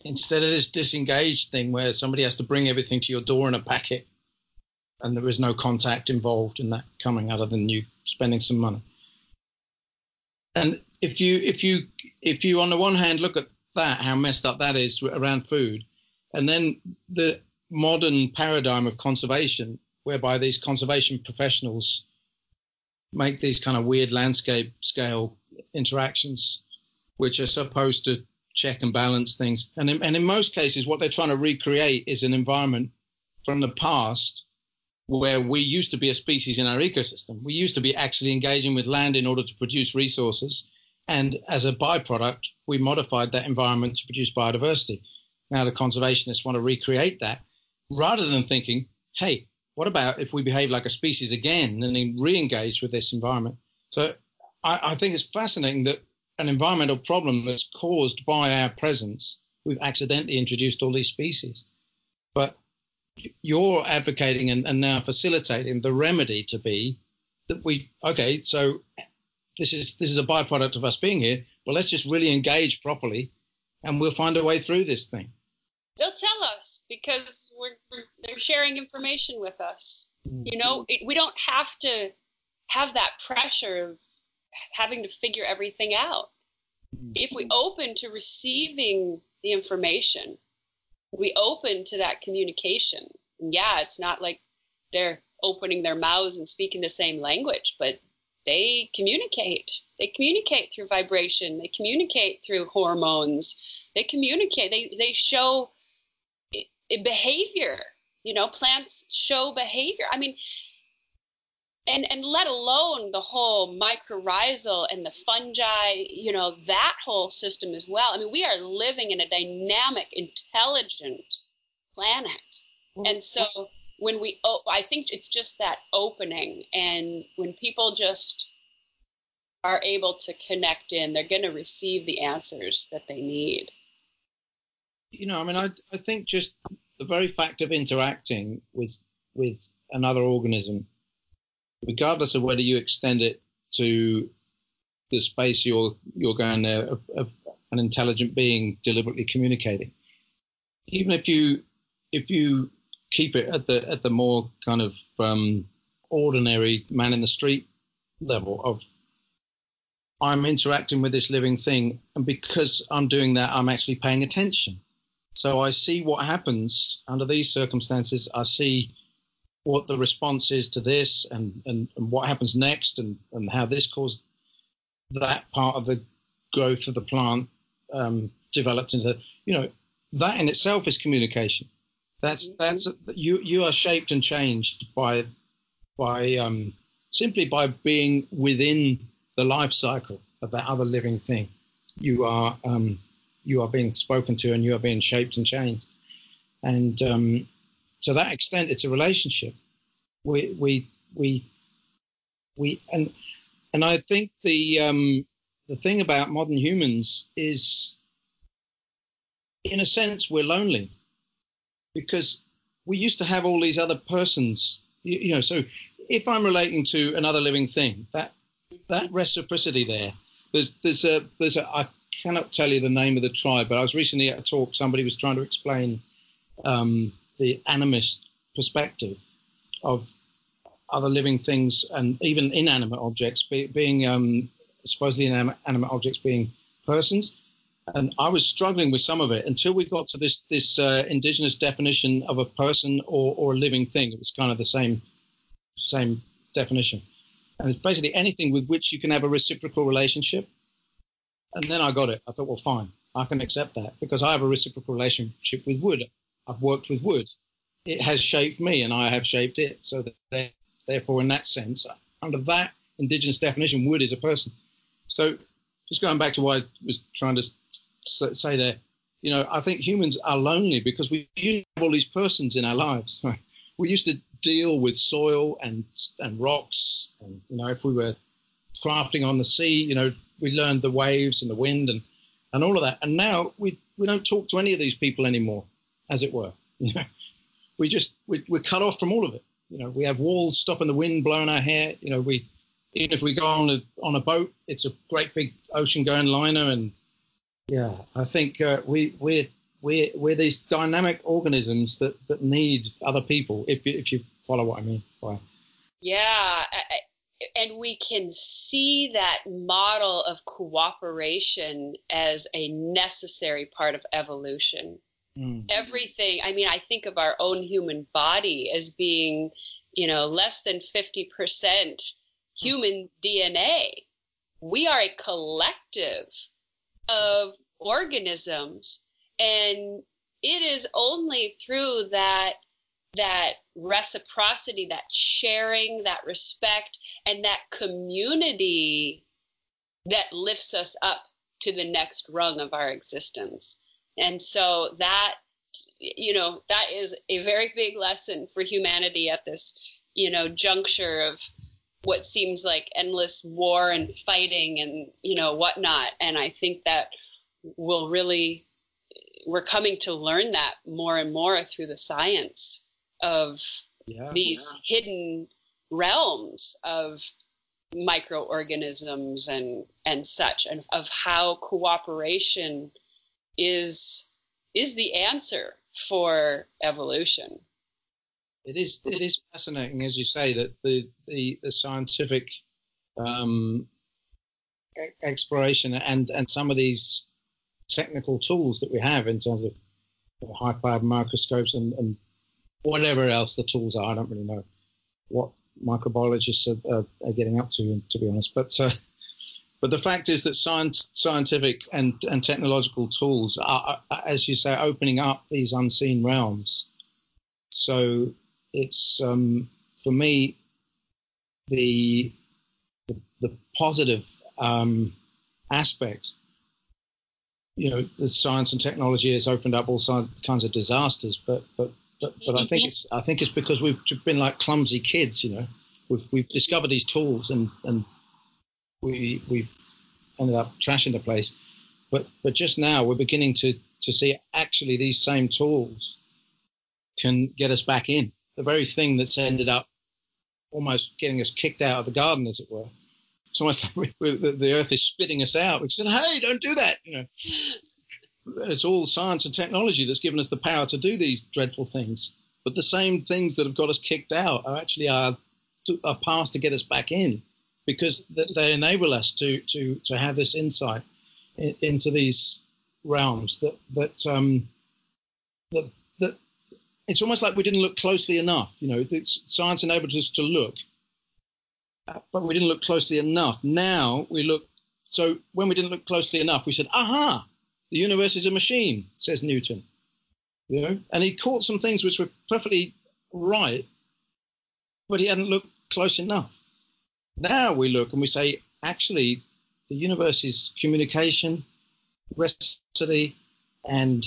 instead of this disengaged thing where somebody has to bring everything to your door in a packet and there is no contact involved in that coming other than you spending some money. And if you if you if you on the one hand look at that how messed up that is around food, and then the modern paradigm of conservation whereby these conservation professionals make these kind of weird landscape scale interactions which are supposed to check and balance things. And in, and in most cases, what they're trying to recreate is an environment from the past where we used to be a species in our ecosystem. We used to be actually engaging with land in order to produce resources. And as a byproduct, we modified that environment to produce biodiversity. Now the conservationists want to recreate that rather than thinking, hey, what about if we behave like a species again and re-engage with this environment? So I, I think it's fascinating that an environmental problem that's caused by our presence, we've accidentally introduced all these species. But you're advocating and, and now facilitating the remedy to be that we okay, so this is this is a byproduct of us being here, but let's just really engage properly and we'll find a way through this thing. They'll tell us because we're, we're they're sharing information with us. You know, mm-hmm. it, we don't have to have that pressure of having to figure everything out. Mm-hmm. If we open to receiving the information, we open to that communication. And yeah, it's not like they're opening their mouths and speaking the same language, but they communicate. They communicate through vibration. They communicate through hormones. They communicate. They they show Eh, behavior. You know, plants show behavior. I mean, and and let alone the whole mycorrhizal and the fungi you know that whole system as well i mean we are living in a dynamic intelligent planet mm-hmm. and so when we oh, i think it's just that opening and when people just are able to connect in they're going to receive the answers that they need you know i mean i, I think just the very fact of interacting with with another organism regardless of whether you extend it to the space you're you're going there of, of an intelligent being deliberately communicating. Even if you if you keep it at the at the more kind of um, ordinary man in the street level of I'm interacting with this living thing, and because I'm doing that, I'm actually paying attention. So I see what happens under these circumstances. I see what the response is to this and, and, and what happens next and, and how this caused that part of the growth of the plant um, developed into, you know, that in itself is communication. That's, mm-hmm. that's, you, you are shaped and changed by, by, um, simply by being within the life cycle of that other living thing. You are, um, you are being spoken to and you are being shaped and changed. And, um, to that extent, it's a relationship. We we we we and and I think the um, the thing about modern humans is, in a sense, we're lonely because we used to have all these other persons. You, you know, so if I'm relating to another living thing, that that reciprocity there. There's there's a there's a I cannot tell you the name of the tribe, but I was recently at a talk. Somebody was trying to explain um, the animist perspective of other living things and even inanimate objects be, being um, supposedly inanimate objects being persons. And I was struggling with some of it until we got to this this uh, indigenous definition of a person or, or a living thing. It was kind of the same same definition, and it's basically anything with which you can have a reciprocal relationship. And then I got it. I thought, well, fine, I can accept that because I have a reciprocal relationship with wood. I've worked with wood. It has shaped me, and I have shaped it. So therefore, in that sense, under that indigenous definition, wood is a person. So, just going back to what I was trying to say there, you know, I think humans are lonely because we have all these persons in our lives. We used to deal with soil and and rocks, and you know, if we were crafting on the sea, you know, we learned the waves and the wind and and all of that. And now we we don't talk to any of these people anymore as it were. We just we, we're cut off from all of it. You know, we have walls stopping the wind blowing our hair. You know, we even if we go on a on a boat, it's a great big ocean going liner, and yeah, I think uh, we we're we're we're these dynamic organisms that that need other people. If if you follow what I mean by Yeah, and we can see that model of cooperation as a necessary part of evolution. Mm. Everything, I mean, I think of our own human body as being, you know, less than 50% human DNA. We are a collective of organisms, and it is only through that that reciprocity, that sharing, that respect, and that community that lifts us up to the next rung of our existence. And so that, you know, that is a very big lesson for humanity at this, you know, juncture of what seems like endless war and fighting and, you know, whatnot. And I think that will really, we're coming to learn that more and more through the science of yeah, these yeah. hidden realms of microorganisms and and such and of how cooperation is is the answer for evolution it is it is fascinating as you say that the the, the scientific um, exploration and and some of these technical tools that we have in terms of high powered microscopes and, and whatever else the tools are. I don't really know what microbiologists are, are, are getting up to, to be honest. But uh, but the fact is that science, scientific and, and technological tools are, as you say, opening up these unseen realms. So it's um, for me the the, the positive um, aspect. You know, the science and technology has opened up all kinds of disasters, but but but, but I think it's I think it's because we've been like clumsy kids, you know. We've, we've discovered these tools and and we we've ended up trashing the place. But but just now we're beginning to to see actually these same tools can get us back in. The very thing that's ended up almost getting us kicked out of the garden, as it were. It's almost like we, we, the, the earth is spitting us out. We said, "Hey, don't do that," you know it's all science and technology that's given us the power to do these dreadful things. But the same things that have got us kicked out are actually our, our paths to get us back in because they enable us to, to, to have this insight into these realms that, that, um, that, that it's almost like we didn't look closely enough. You know, science enabled us to look, but we didn't look closely enough. Now we look. So when we didn't look closely enough, we said, "Aha! The universe is a machine, says Newton. You know, and he caught some things which were perfectly right, but he hadn't looked close enough. Now we look and we say, actually, the universe is communication, reciprocity, and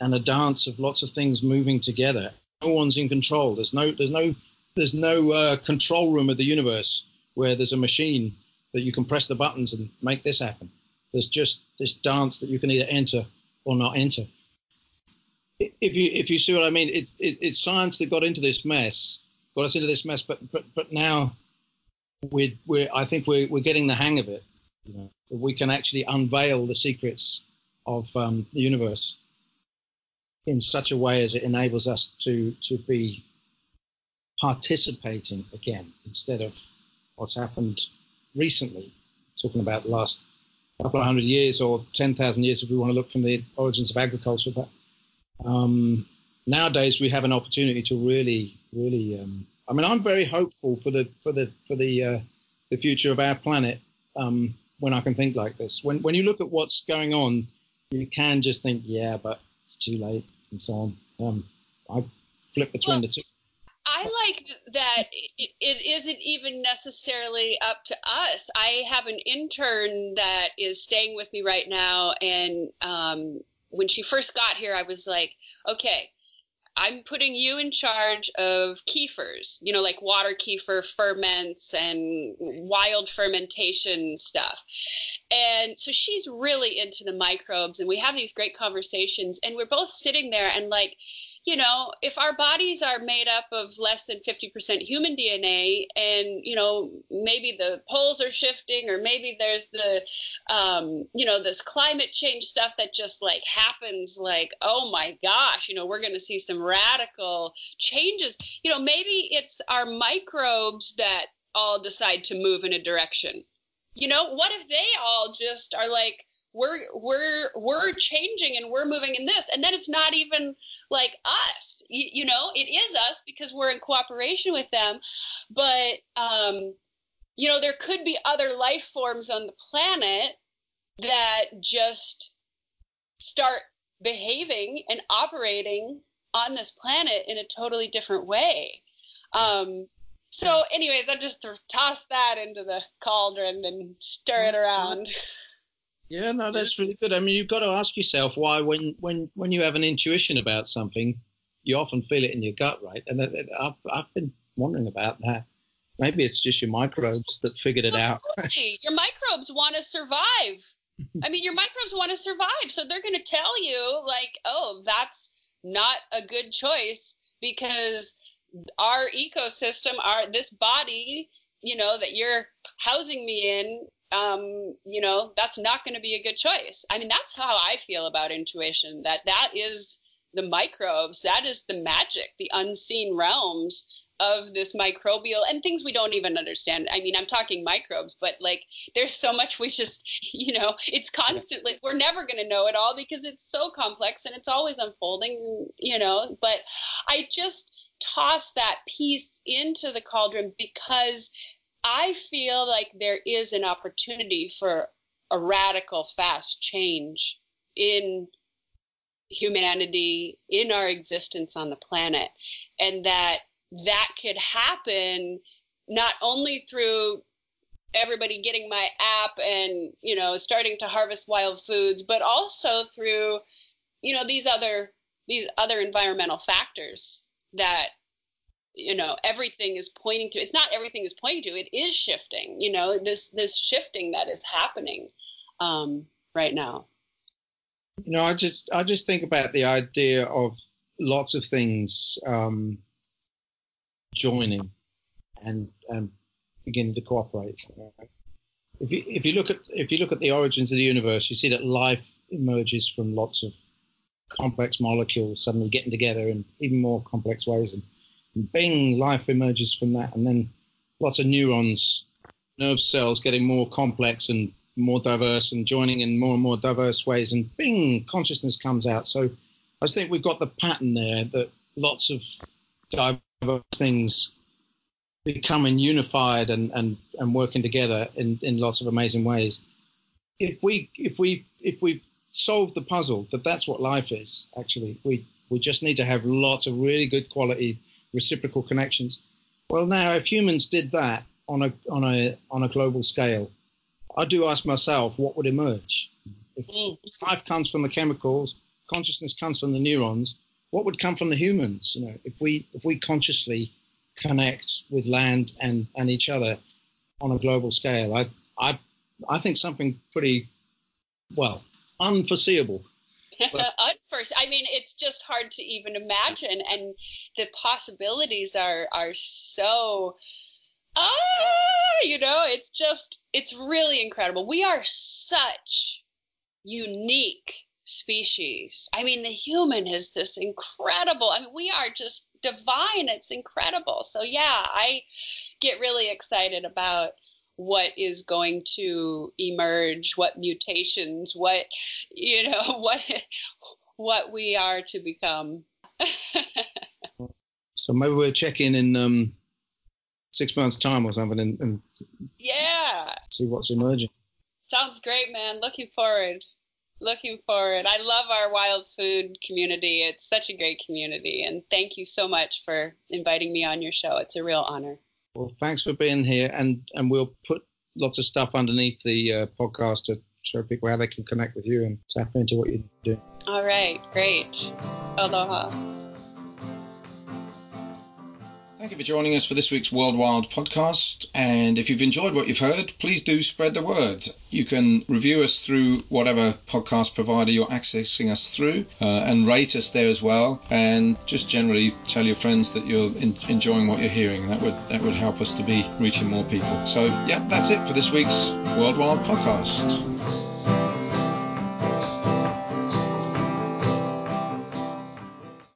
and a dance of lots of things moving together. No one's in control. There's no there's no there's no uh, control room of the universe where there's a machine that you can press the buttons and make this happen. There's just this dance that you can either enter or not enter. If you if you see what I mean, it's it, it's science that got into this mess, got us into this mess. But but but now we're we're I think we're we're getting the hang of it. You know, we can actually unveil the secrets of um, the universe in such a way as it enables us to to be participating again instead of what's happened recently. Talking about last couple of hundred years or 10,000 years if we want to look from the origins of agriculture. But um, nowadays we have an opportunity to really, really. Um, I mean, I'm very hopeful for the for the for the uh, the future of our planet um, when I can think like this. When when you look at what's going on, you can just think, yeah, but it's too late and so on. Um, I flip between well, the two. I like that it, it isn't even necessarily up to us. I have an intern that is staying with me right now, and um, when she first got here, I was like, okay, I'm putting you in charge of kefirs, you know, like water kefir ferments and wild fermentation stuff. And so she's really into the microbes, and we have these great conversations, and we're both sitting there and like, you know, if our bodies are made up of less than 50% human DNA and, you know, maybe the poles are shifting or maybe there's the, um, you know, this climate change stuff that just like happens like, oh my gosh, you know, we're going to see some radical changes. You know, maybe it's our microbes that all decide to move in a direction. You know, what if they all just are like, we're we're we're changing and we're moving in this. And then it's not even like us you, you, know it is us because we're in cooperation with them. But um you know there could be other life forms on the planet that just start behaving and operating on this planet in a totally different way. Um so anyways i just toss that into the cauldron and stir it around yeah, no, that's really good. I mean, you've got to ask yourself why, when when when you have an intuition about something, you often feel it in your gut, right? And I've I've been wondering about that. Maybe it's just your microbes that figured it out. your microbes want to survive. I mean, your microbes want to survive, so they're going to tell you like, "Oh, that's not a good choice because our ecosystem, our this body, you know, that you're housing me in um, you know, that's not going to be a good choice. I mean, that's how I feel about intuition. That that is the microbes. That is the magic, the unseen realms of this microbial and things we don't even understand. I mean, I'm talking microbes, but like there's so much we just, you know, it's constantly, we're never going to know it all because it's so complex and it's always unfolding, you know. But I just toss that piece into the cauldron because I feel like there is an opportunity for a radical, fast change in humanity, in our existence on the planet, and that that could happen not only through everybody getting my app and you know starting to harvest wild foods but also through you know these other these other environmental factors that you know everything is pointing to it's not everything is pointing to it is shifting you know this this shifting that is happening um, right now. You know i just i just think about the idea of lots of things um, joining and and beginning to cooperate if you if you look at if you look at the origins of the universe you see that life emerges from lots of complex molecules suddenly getting together in even more complex ways and bing, life emerges from that. And then lots of neurons, nerve cells getting more complex and more diverse and joining in more and more diverse ways. And bing, consciousness comes out. So I think we've got the pattern there that lots of diverse things becoming unified and, and, and working together in, in lots of amazing ways. If we if we if we solved the puzzle that that's what life is, actually, we we just need to have lots of really good quality reciprocal connections. Well, now if humans did that on a on a on a global scale, I do ask myself what would emerge. If mm. life comes from the chemicals, consciousness comes from the neurons. What would come from the humans? You know, if we if we consciously connect with land and and each other on a global scale, I I I think something pretty well unforeseeable I mean, it's just hard to even imagine, and the possibilities are are so. Ah, you know, it's just it's really incredible. We are such unique species. I mean, the human is this incredible. I mean, we are just divine. It's incredible. So yeah, I get really excited about what is going to emerge, what mutations, what you know, what what we are to become. so maybe we'll check in in um, six months' time or something, and, and yeah, see what's emerging. Sounds great, man. Looking forward. Looking forward. I love our wild food community. It's such a great community, and thank you so much for inviting me on your show. It's a real honor. Well, thanks for being here, and and we'll put lots of stuff underneath the uh, podcast to show people how they can connect with you and tap into what you do. All right, great. Aloha. Thank you for joining us for this week's World Wild podcast. And if you've enjoyed what you've heard, please do spread the word. You can review us through whatever podcast provider you're accessing us through uh, and rate us there as well. And just generally tell your friends that you're in- enjoying what you're hearing. That would that would help us to be reaching more people. So yeah, that's it for this week's World Wild podcast.